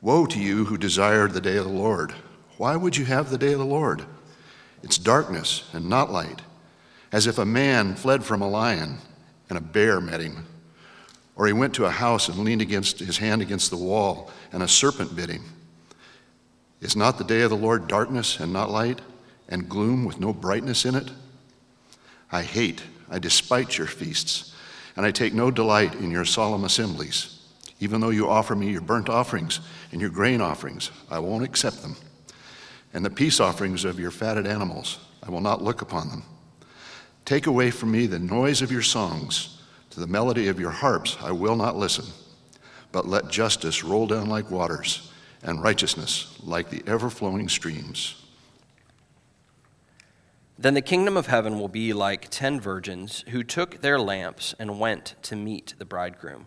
Woe to you who desire the day of the Lord. Why would you have the day of the Lord? It's darkness and not light, as if a man fled from a lion and a bear met him. Or he went to a house and leaned against his hand against the wall, and a serpent bit him. Is not the day of the Lord darkness and not light, and gloom with no brightness in it? I hate, I despise your feasts, and I take no delight in your solemn assemblies. Even though you offer me your burnt offerings and your grain offerings, I won't accept them. And the peace offerings of your fatted animals, I will not look upon them. Take away from me the noise of your songs. To the melody of your harps, I will not listen. But let justice roll down like waters, and righteousness like the ever flowing streams. Then the kingdom of heaven will be like ten virgins who took their lamps and went to meet the bridegroom.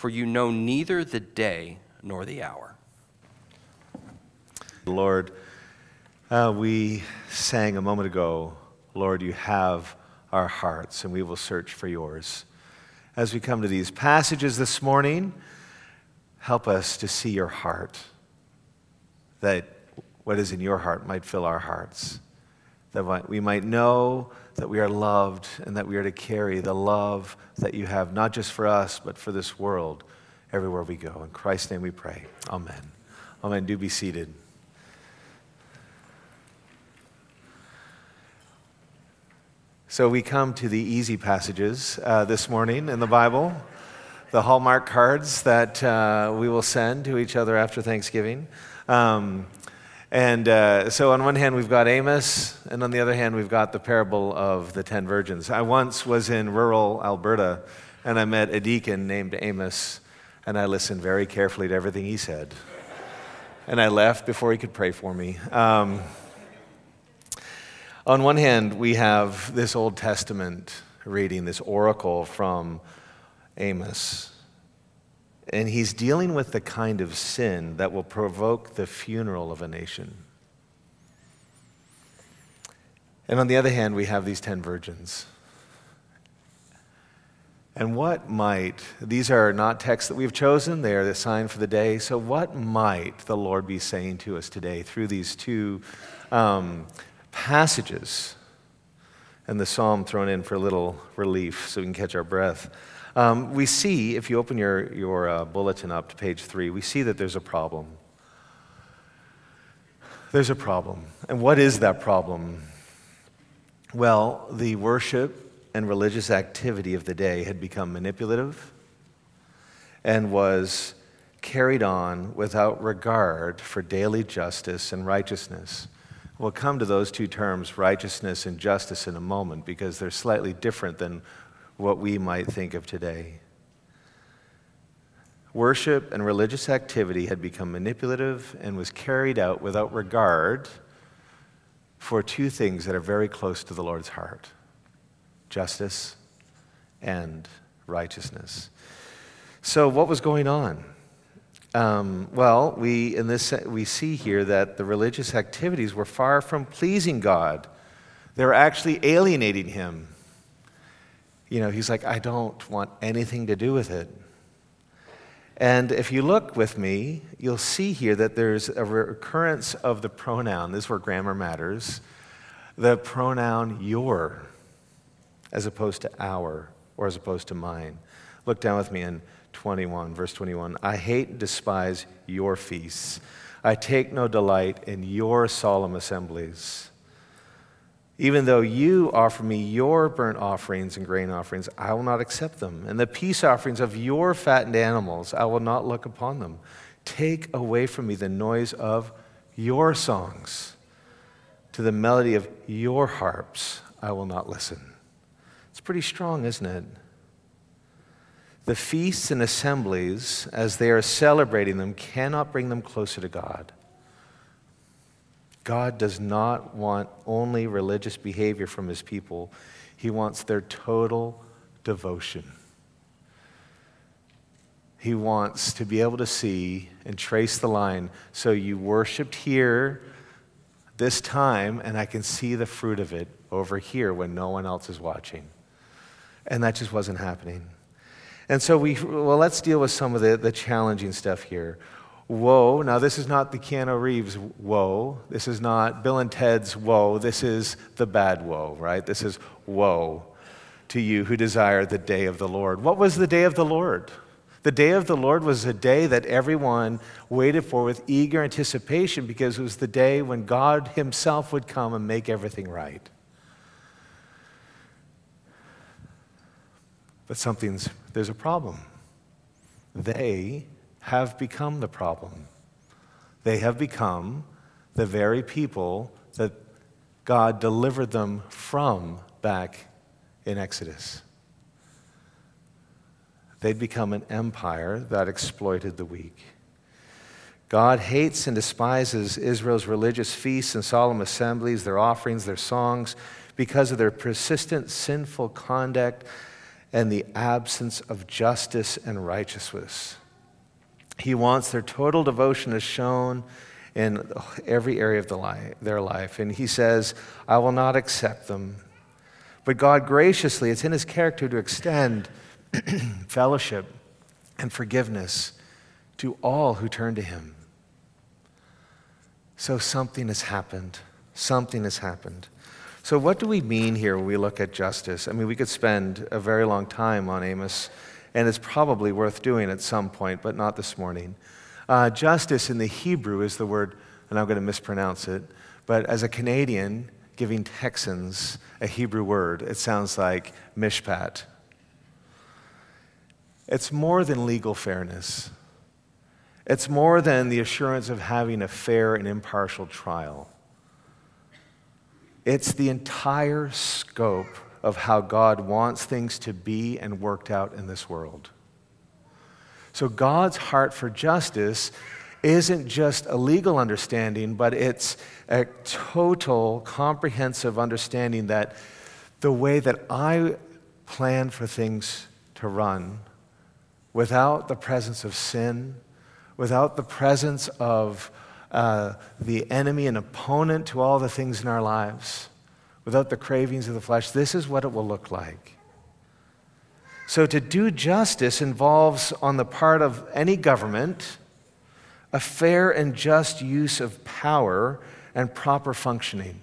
for you know neither the day nor the hour. Lord, uh, we sang a moment ago, Lord, you have our hearts, and we will search for yours. As we come to these passages this morning, help us to see your heart, that what is in your heart might fill our hearts, that we might know that we are loved and that we are to carry the love that you have, not just for us, but for this world everywhere we go. In Christ's name we pray. Amen. Amen. Do be seated. So we come to the easy passages uh, this morning in the Bible, the Hallmark cards that uh, we will send to each other after Thanksgiving. Um, and uh, so, on one hand, we've got Amos, and on the other hand, we've got the parable of the ten virgins. I once was in rural Alberta, and I met a deacon named Amos, and I listened very carefully to everything he said. And I left before he could pray for me. Um, on one hand, we have this Old Testament reading, this oracle from Amos and he's dealing with the kind of sin that will provoke the funeral of a nation. And on the other hand, we have these 10 virgins. And what might, these are not texts that we've chosen, they are the sign for the day. So, what might the Lord be saying to us today through these two um, passages? And the psalm thrown in for a little relief so we can catch our breath. Um, we see, if you open your, your uh, bulletin up to page three, we see that there's a problem. There's a problem. And what is that problem? Well, the worship and religious activity of the day had become manipulative and was carried on without regard for daily justice and righteousness. We'll come to those two terms, righteousness and justice, in a moment because they're slightly different than what we might think of today. Worship and religious activity had become manipulative and was carried out without regard for two things that are very close to the Lord's heart justice and righteousness. So, what was going on? Um, well, we, in this, we see here that the religious activities were far from pleasing God. They were actually alienating him you know, he's like, I don't want anything to do with it. And if you look with me, you'll see here that there's a recurrence of the pronoun. This is where grammar matters. The pronoun your, as opposed to our, or as opposed to mine. Look down with me in 21, verse 21. I hate and despise your feasts. I take no delight in your solemn assemblies. Even though you offer me your burnt offerings and grain offerings, I will not accept them. And the peace offerings of your fattened animals, I will not look upon them. Take away from me the noise of your songs. To the melody of your harps, I will not listen. It's pretty strong, isn't it? The feasts and assemblies, as they are celebrating them, cannot bring them closer to God. God does not want only religious behavior from his people, he wants their total devotion. He wants to be able to see and trace the line. So you worshiped here this time, and I can see the fruit of it over here when no one else is watching. And that just wasn't happening. And so we, well, let's deal with some of the, the challenging stuff here. Woe. Now, this is not the Keanu Reeves woe. This is not Bill and Ted's woe. This is the bad woe, right? This is woe to you who desire the day of the Lord. What was the day of the Lord? The day of the Lord was a day that everyone waited for with eager anticipation because it was the day when God Himself would come and make everything right. But something's, there's a problem. They have become the problem. They have become the very people that God delivered them from back in Exodus. They'd become an empire that exploited the weak. God hates and despises Israel's religious feasts and solemn assemblies, their offerings, their songs, because of their persistent sinful conduct and the absence of justice and righteousness. He wants their total devotion as shown in every area of the li- their life. And he says, I will not accept them. But God graciously, it's in his character to extend fellowship and forgiveness to all who turn to him. So something has happened. Something has happened. So, what do we mean here when we look at justice? I mean, we could spend a very long time on Amos, and it's probably worth doing at some point, but not this morning. Uh, justice in the Hebrew is the word, and I'm going to mispronounce it, but as a Canadian giving Texans a Hebrew word, it sounds like mishpat. It's more than legal fairness. It's more than the assurance of having a fair and impartial trial. It's the entire scope of how God wants things to be and worked out in this world. So, God's heart for justice isn't just a legal understanding, but it's a total, comprehensive understanding that the way that I plan for things to run without the presence of sin, without the presence of uh, the enemy and opponent to all the things in our lives, without the cravings of the flesh, this is what it will look like. So, to do justice involves, on the part of any government, a fair and just use of power and proper functioning.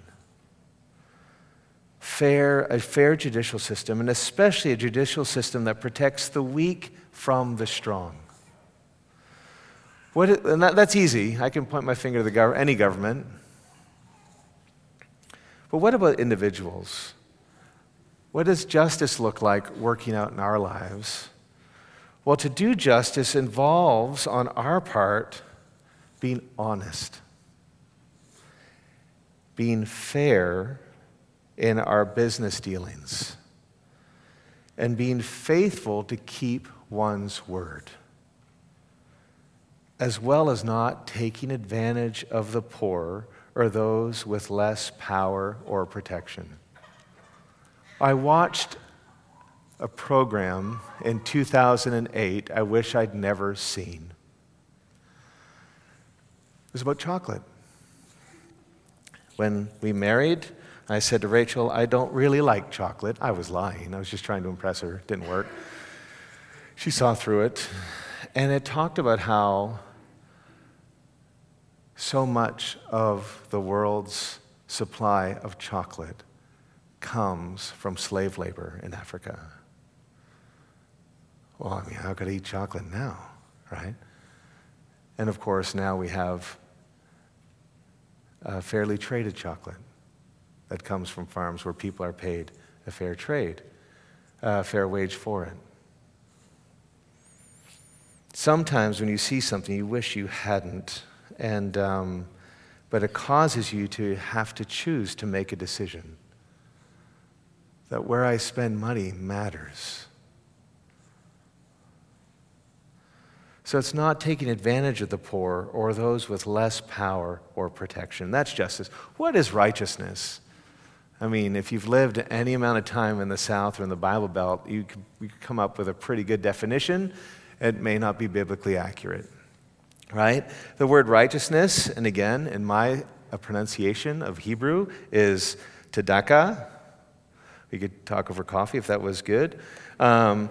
Fair, a fair judicial system, and especially a judicial system that protects the weak from the strong. What, and that, that's easy. I can point my finger to the gov- any government. But what about individuals? What does justice look like working out in our lives? Well, to do justice involves, on our part, being honest, being fair in our business dealings, and being faithful to keep one's word, as well as not taking advantage of the poor or those with less power or protection. I watched a program in 2008 I wish I'd never seen. It was about chocolate. When we married, I said to Rachel, I don't really like chocolate. I was lying. I was just trying to impress her. It didn't work. She saw through it, and it talked about how so much of the world's supply of chocolate comes from slave labor in Africa. Well, I mean, how could I eat chocolate now, right? And of course, now we have fairly traded chocolate that comes from farms where people are paid a fair trade, a fair wage for it. Sometimes when you see something, you wish you hadn't, and, um, but it causes you to have to choose to make a decision that where I spend money matters. So it's not taking advantage of the poor or those with less power or protection. That's justice. What is righteousness? I mean, if you've lived any amount of time in the South or in the Bible Belt, you could, come up with a pretty good definition. It may not be biblically accurate, right? The word righteousness, and again, in my pronunciation of Hebrew, is tzedakah. We could talk over coffee if that was good. Um,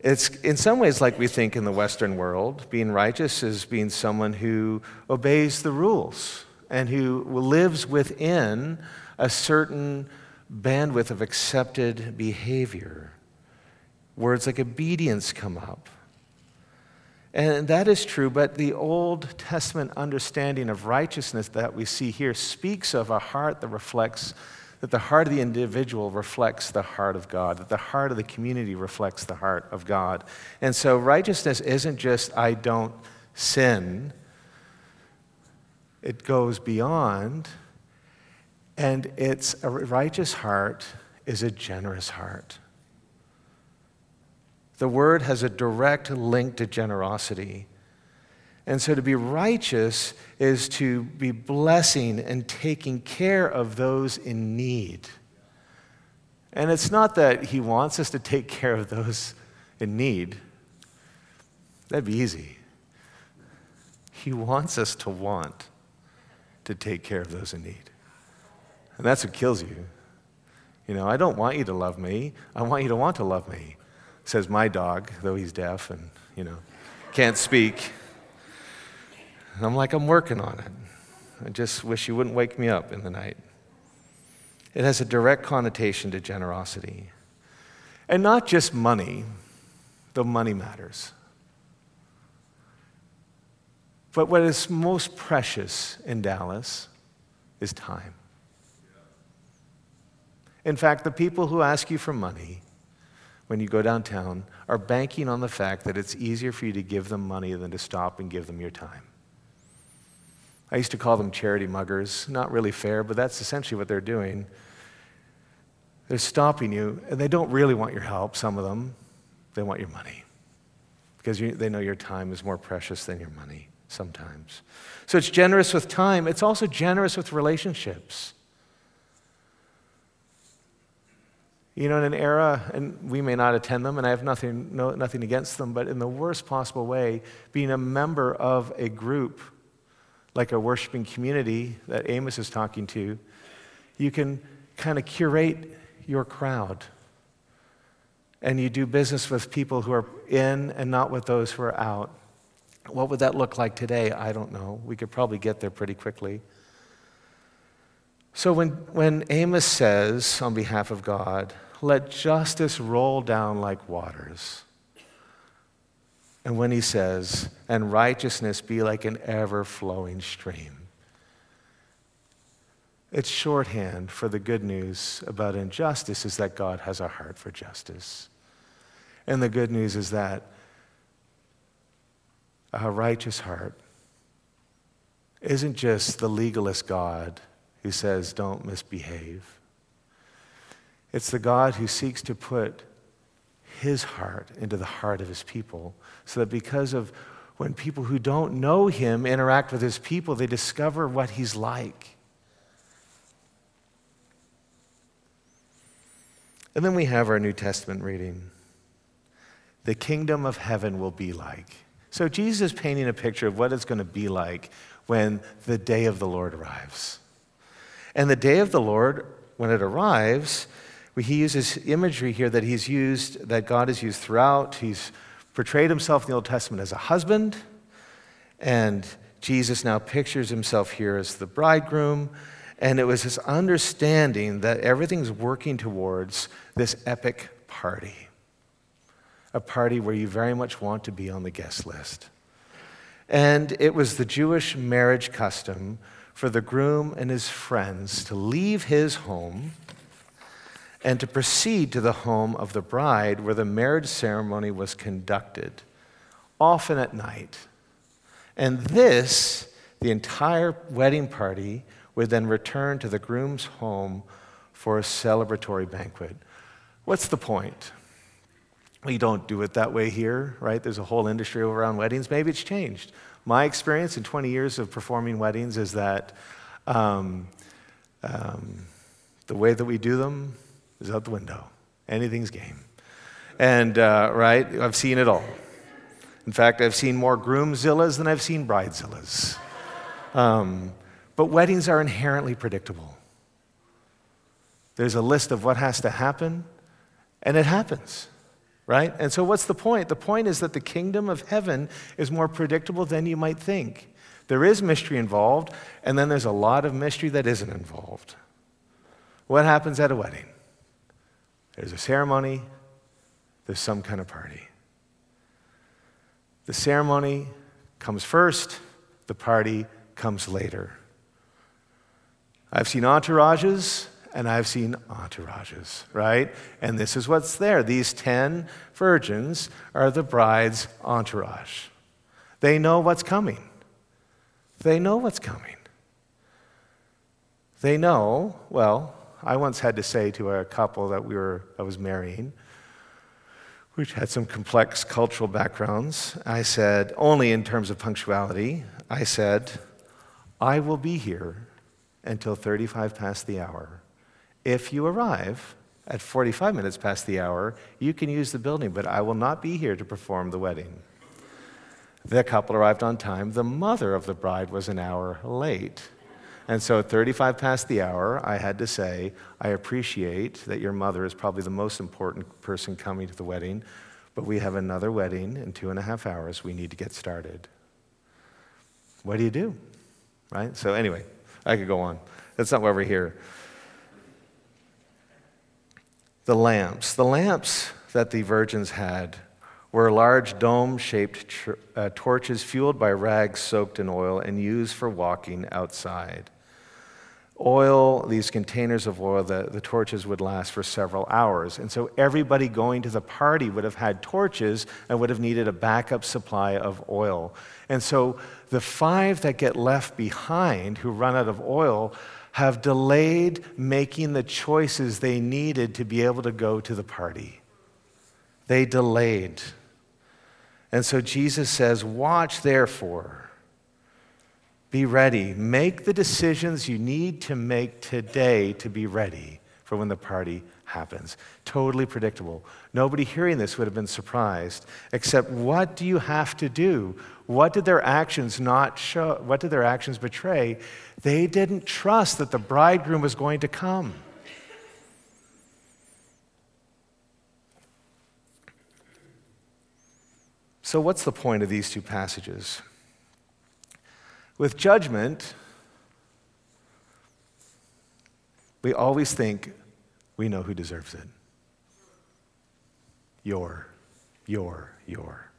it's in some ways like we think in the Western world. Being righteous is being someone who obeys the rules and who lives within a certain bandwidth of accepted behavior. Words like obedience come up. And that is true, but the Old Testament understanding of righteousness that we see here speaks of a heart that reflects, that the heart of the individual reflects the heart of God, that the heart of the community reflects the heart of God. And so righteousness isn't just, I don't sin, it goes beyond and it's a righteous heart is a generous heart. The word has a direct link to generosity. And so to be righteous is to be blessing and taking care of those in need. And it's not that he wants us to take care of those in need. That'd be easy. He wants us to want to take care of those in need. And that's what kills you. You know, I don't want you to love me. I want you to want to love me, says my dog, though he's deaf and, you know, can't speak. And I'm like, I'm working on it. I just wish you wouldn't wake me up in the night. It has a direct connotation to generosity. And not just money, though money matters. But what is most precious in Dallas is time. In fact, the people who ask you for money when you go downtown are banking on the fact that it's easier for you to give them money than to stop and give them your time. I used to call them charity muggers. Not really fair, but that's essentially what they're doing. They're stopping you, and they don't really want your help, some of them. They want your money because you, they know your time is more precious than your money sometimes. So it's generous with time, it's also generous with relationships. You know, in an era, and we may not attend them, and I have nothing, no, nothing against them, but in the worst possible way, being a member of a group like a worshiping community that Amos is talking to, you can kind of curate your crowd. And you do business with people who are in and not with those who are out. What would that look like today? I don't know. We could probably get there pretty quickly. So when, when Amos says on behalf of God, let justice roll down like waters, and when he says, and righteousness be like an ever flowing stream, it's shorthand for the good news about injustice is that God has a heart for justice. And the good news is that a righteous heart isn't just the legalist God who says, don't misbehave. It's the God who seeks to put his heart into the heart of his people so that because of when people who don't know him interact with his people, they discover what he's like. And then we have our New Testament reading. The kingdom of heaven will be like. So Jesus is painting a picture of what it's going to be like when the day of the Lord arrives. And the day of the Lord, when it arrives, he uses imagery here that he's used, that God has used throughout. He's portrayed himself in the Old Testament as a husband, and Jesus now pictures himself here as the bridegroom. And it was his understanding that everything's working towards this epic party. a party where you very much want to be on the guest list. And it was the Jewish marriage custom for the groom and his friends to leave his home and to proceed to the home of the bride where the marriage ceremony was conducted, often at night. And this, the entire wedding party, would then return to the groom's home for a celebratory banquet. What's the point? We don't do it that way here, right? There's a whole industry around weddings. Maybe it's changed. My experience in 20 years of performing weddings is that um, um, the way that we do them is out the window. Anything's game. And, uh, right, I've seen it all. In fact, I've seen more groomzillas than I've seen bridezillas. Um, but weddings are inherently predictable. There's a list of what has to happen, and it happens right? And so, what's the point? The point is that the kingdom of heaven is more predictable than you might think. There is mystery involved, and then there's a lot of mystery that isn't involved. What happens at a wedding? There's a ceremony, there's some kind of party. The ceremony comes first, the party comes later. I've seen entourages and I've seen entourages, right? And this is what's there. These 10 virgins are the bride's entourage. They know what's coming. They know what's coming. They know, well, I once had to say to a couple that we were I was marrying, which had some complex cultural backgrounds. I said, only in terms of punctuality, I said, I will be here until 35 past the hour. If you arrive at 45 minutes past the hour, you can use the building, but I will not be here to perform the wedding. The couple arrived on time. The mother of the bride was an hour late. And so at 35 past the hour, I had to say, I appreciate that your mother is probably the most important person coming to the wedding, but we have another wedding in two and a half hours. We need to get started. What do you do? Right? So, anyway, I could go on. That's not why we're here the lamps. The lamps that the virgins had were large dome shaped tr- uh, torches fueled by rags soaked in oil and used for walking outside. Oil, these containers of oil, the, the torches would last for several hours. And so everybody going to the party would have had torches and would have needed a backup supply of oil. And so the five that get left behind who run out of oil have delayed making the choices they needed to be able to go to the party. They delayed. And so Jesus says, Watch therefore. Be ready. Make the decisions you need to make today to be ready for when the party happens. Totally predictable. Nobody hearing this would have been surprised, except what do you have to do? What did their actions not show? What did their actions betray? They didn't trust that the bridegroom was going to come. So, what's the point of these two passages? With judgment, we always think we know who deserves it. Your, your, your.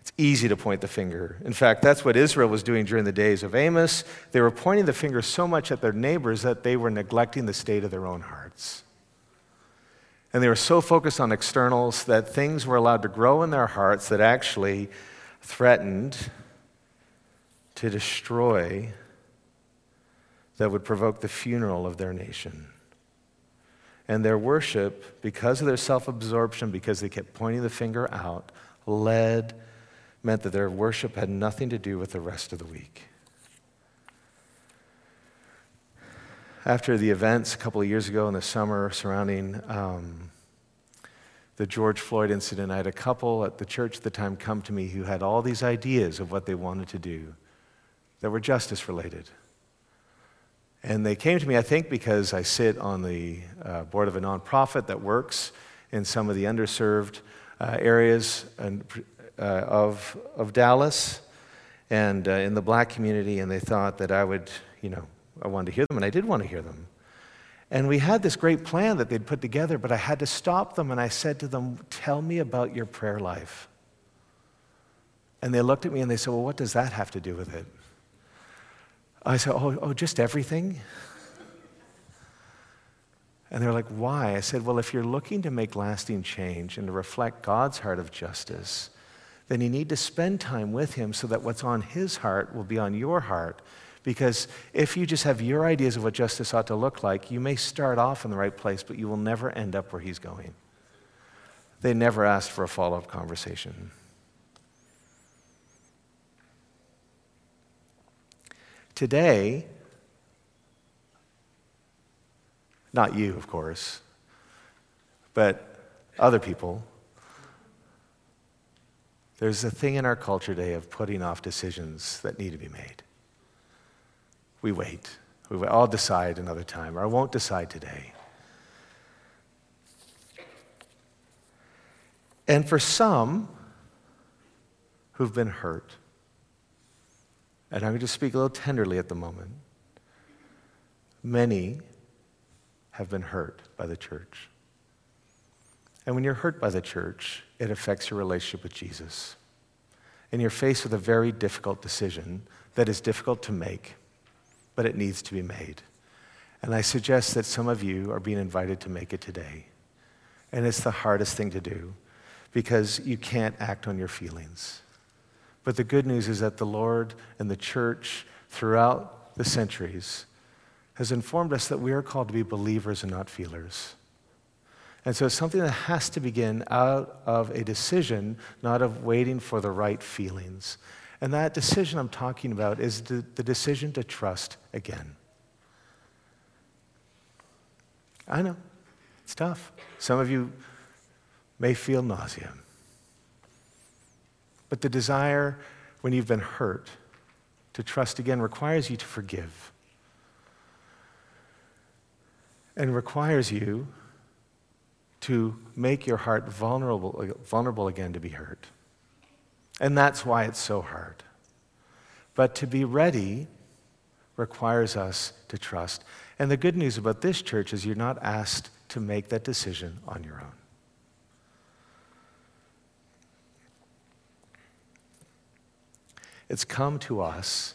It's easy to point the finger. In fact, that's what Israel was doing during the days of Amos. They were pointing the finger so much at their neighbors that they were neglecting the state of their own hearts. And they were so focused on externals that things were allowed to grow in their hearts that actually threatened to destroy, that would provoke the funeral of their nation. And their worship, because of their self absorption, because they kept pointing the finger out, led meant that their worship had nothing to do with the rest of the week. After the events a couple of years ago in the summer surrounding um, the George Floyd incident, I had a couple at the church at the time come to me who had all these ideas of what they wanted to do that were justice related. And they came to me, I think, because I sit on the uh, board of a nonprofit that works in some of the underserved uh, areas and uh, of, of Dallas and uh, in the black community, and they thought that I would, you know, I wanted to hear them, and I did want to hear them. And we had this great plan that they'd put together, but I had to stop them and I said to them, Tell me about your prayer life. And they looked at me and they said, Well, what does that have to do with it? I said, Oh, oh just everything? And they're like, Why? I said, Well, if you're looking to make lasting change and to reflect God's heart of justice, then you need to spend time with Him so that what's on His heart will be on your heart because if you just have your ideas of what justice ought to look like, you may start off in the right place, but you will never end up where he's going. They never asked for a follow up conversation. Today, not you, of course, but other people, there's a thing in our culture today of putting off decisions that need to be made we wait. We will I'll decide another time, or I won't decide today. And for some who've been hurt, and I'm going to speak a little tenderly at the moment, many have been hurt by the church. And when you're hurt by the church, it affects your relationship with Jesus. And you're faced with a very difficult decision that is difficult to make but it needs to be made. And I suggest that some of you are being invited to make it today. And it's the hardest thing to do because you can't act on your feelings. But the good news is that the Lord and the church throughout the centuries has informed us that we are called to be believers and not feelers. And so it's something that has to begin out of a decision, not of waiting for the right feelings. And that decision I'm talking about is the, the decision to trust again. I know, it's tough. Some of you may feel nausea. But the desire, when you've been hurt, to trust again requires you to forgive. And requires you to make your heart vulnerable, vulnerable again to be hurt. And that's why it's so hard. But to be ready requires us to trust. And the good news about this church is you're not asked to make that decision on your own. It's come to us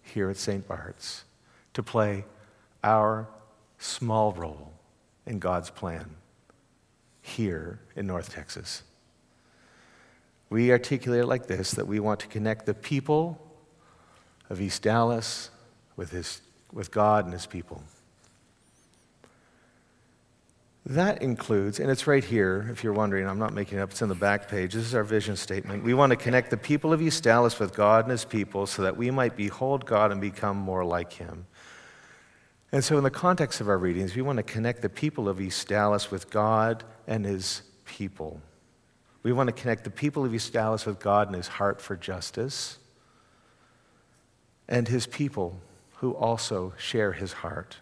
here at St. Bart's to play our small role in God's plan here in North Texas we articulate it like this that we want to connect the people of East Dallas with, his, with God and his people. That includes, and it's right here, if you're wondering, I'm not making it up, it's in the back page. This is our vision statement. We want to connect the people of East Dallas with God and his people so that we might behold God and become more like him. And so, in the context of our readings, we want to connect the people of East Dallas with God and his people. We want to connect the people of East Dallas with God and his heart for justice and his people who also share his heart.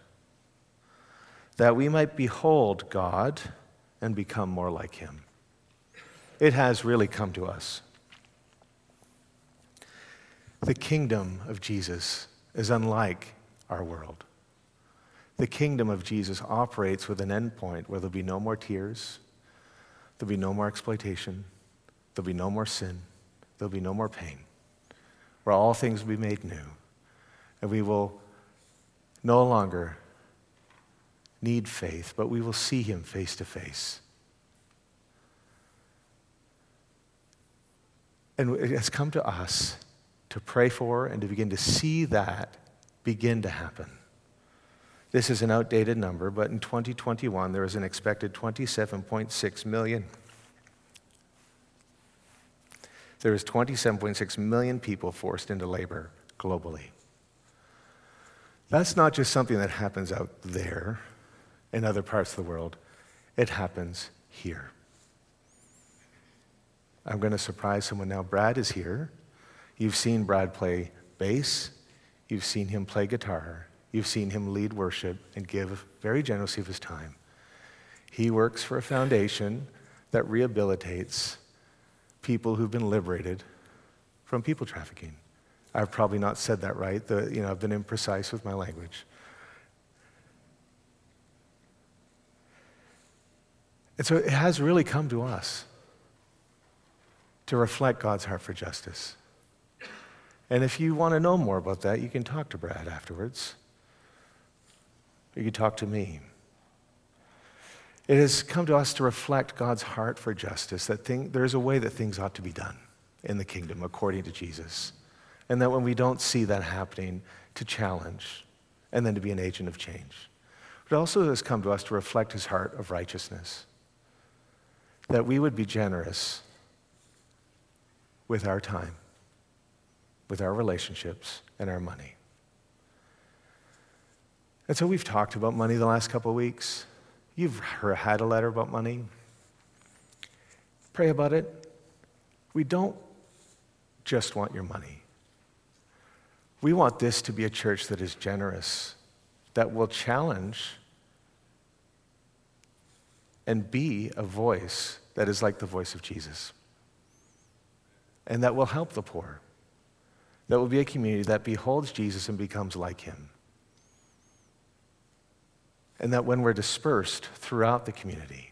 That we might behold God and become more like him. It has really come to us. The kingdom of Jesus is unlike our world. The kingdom of Jesus operates with an endpoint where there'll be no more tears, There'll be no more exploitation. There'll be no more sin. There'll be no more pain. Where all things will be made new. And we will no longer need faith, but we will see him face to face. And it has come to us to pray for and to begin to see that begin to happen. This is an outdated number, but in 2021, there is an expected 27.6 million. There is 27.6 million people forced into labor globally. That's not just something that happens out there in other parts of the world, it happens here. I'm going to surprise someone now. Brad is here. You've seen Brad play bass, you've seen him play guitar, You've seen him lead worship and give very generously of his time. He works for a foundation that rehabilitates people who've been liberated from people trafficking. I've probably not said that right. The, you know, I've been imprecise with my language. And so it has really come to us to reflect God's heart for justice. And if you want to know more about that, you can talk to Brad afterwards. You can talk to me. It has come to us to reflect God's heart for justice, that thing, there's a way that things ought to be done in the kingdom according to Jesus. And that when we don't see that happening, to challenge and then to be an agent of change. But also has come to us to reflect his heart of righteousness. That we would be generous with our time, with our relationships, and our money. And so we've talked about money the last couple of weeks. You've had a letter about money. Pray about it. We don't just want your money. We want this to be a church that is generous, that will challenge and be a voice that is like the voice of Jesus, and that will help the poor, that will be a community that beholds Jesus and becomes like him. And that when we're dispersed throughout the community,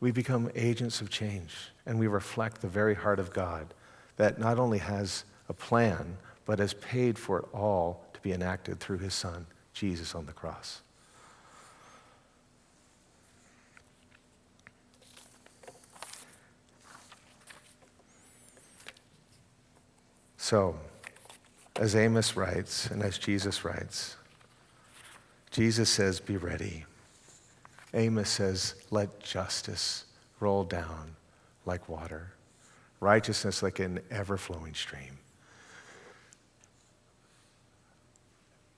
we become agents of change and we reflect the very heart of God that not only has a plan, but has paid for it all to be enacted through his son, Jesus, on the cross. So, as Amos writes, and as Jesus writes, Jesus says, Be ready. Amos says, Let justice roll down like water, righteousness like an ever flowing stream.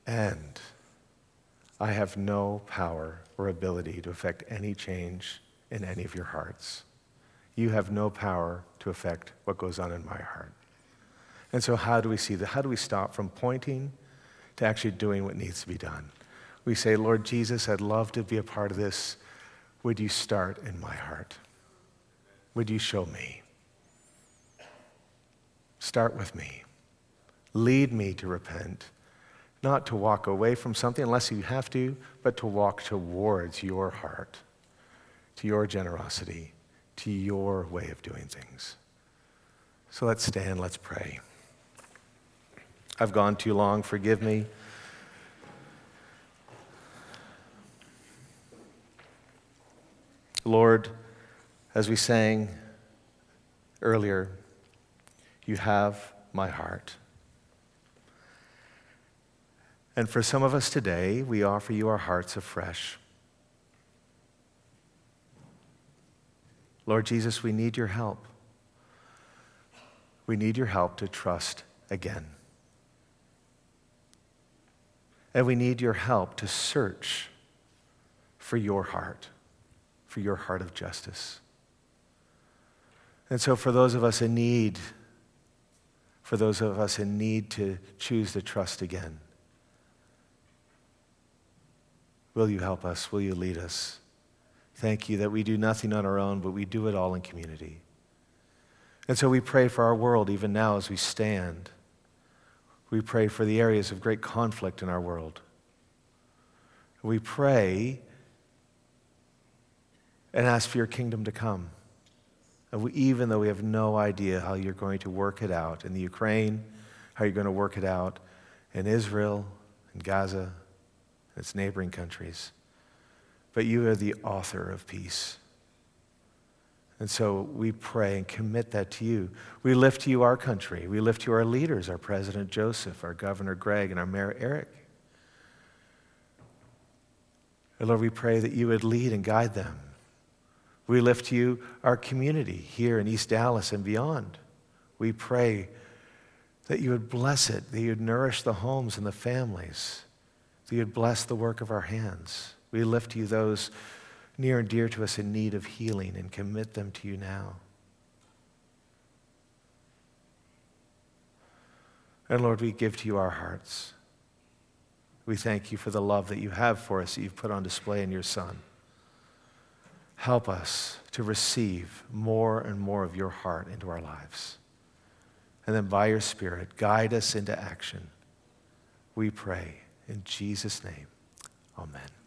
And I have no power or ability to affect any change in any of your hearts. You have no power to affect what goes on in my heart. And so, how do we see that? How do we stop from pointing to actually doing what needs to be done? We say, Lord Jesus, I'd love to be a part of this. Would you start in my heart? Would you show me? Start with me. Lead me to repent not to walk away from something unless you have to, but to walk towards your heart, to your generosity, to your way of doing things. So let's stand, let's pray. I've gone too long, forgive me. Lord, as we sang earlier, you have my heart. And for some of us today, we offer you our hearts afresh. Lord Jesus, we need your help. We need your help to trust again. And we need your help to search for your heart, for your heart of justice. And so, for those of us in need, for those of us in need to choose to trust again, Will you help us? Will you lead us? Thank you that we do nothing on our own, but we do it all in community. And so we pray for our world even now as we stand. We pray for the areas of great conflict in our world. We pray and ask for your kingdom to come. We, even though we have no idea how you're going to work it out in the Ukraine, how you're going to work it out in Israel, in Gaza, and its neighboring countries. But you are the author of peace. And so we pray and commit that to you. We lift to you our country. We lift to you our leaders, our President Joseph, our Governor Greg, and our Mayor Eric. And Lord, we pray that you would lead and guide them. We lift to you our community here in East Dallas and beyond. We pray that you would bless it, that you would nourish the homes and the families that you'd bless the work of our hands. We lift to you those near and dear to us in need of healing and commit them to you now. And Lord, we give to you our hearts. We thank you for the love that you have for us that you've put on display in your Son. Help us to receive more and more of your heart into our lives. And then by your Spirit, guide us into action. We pray. In Jesus' name, amen.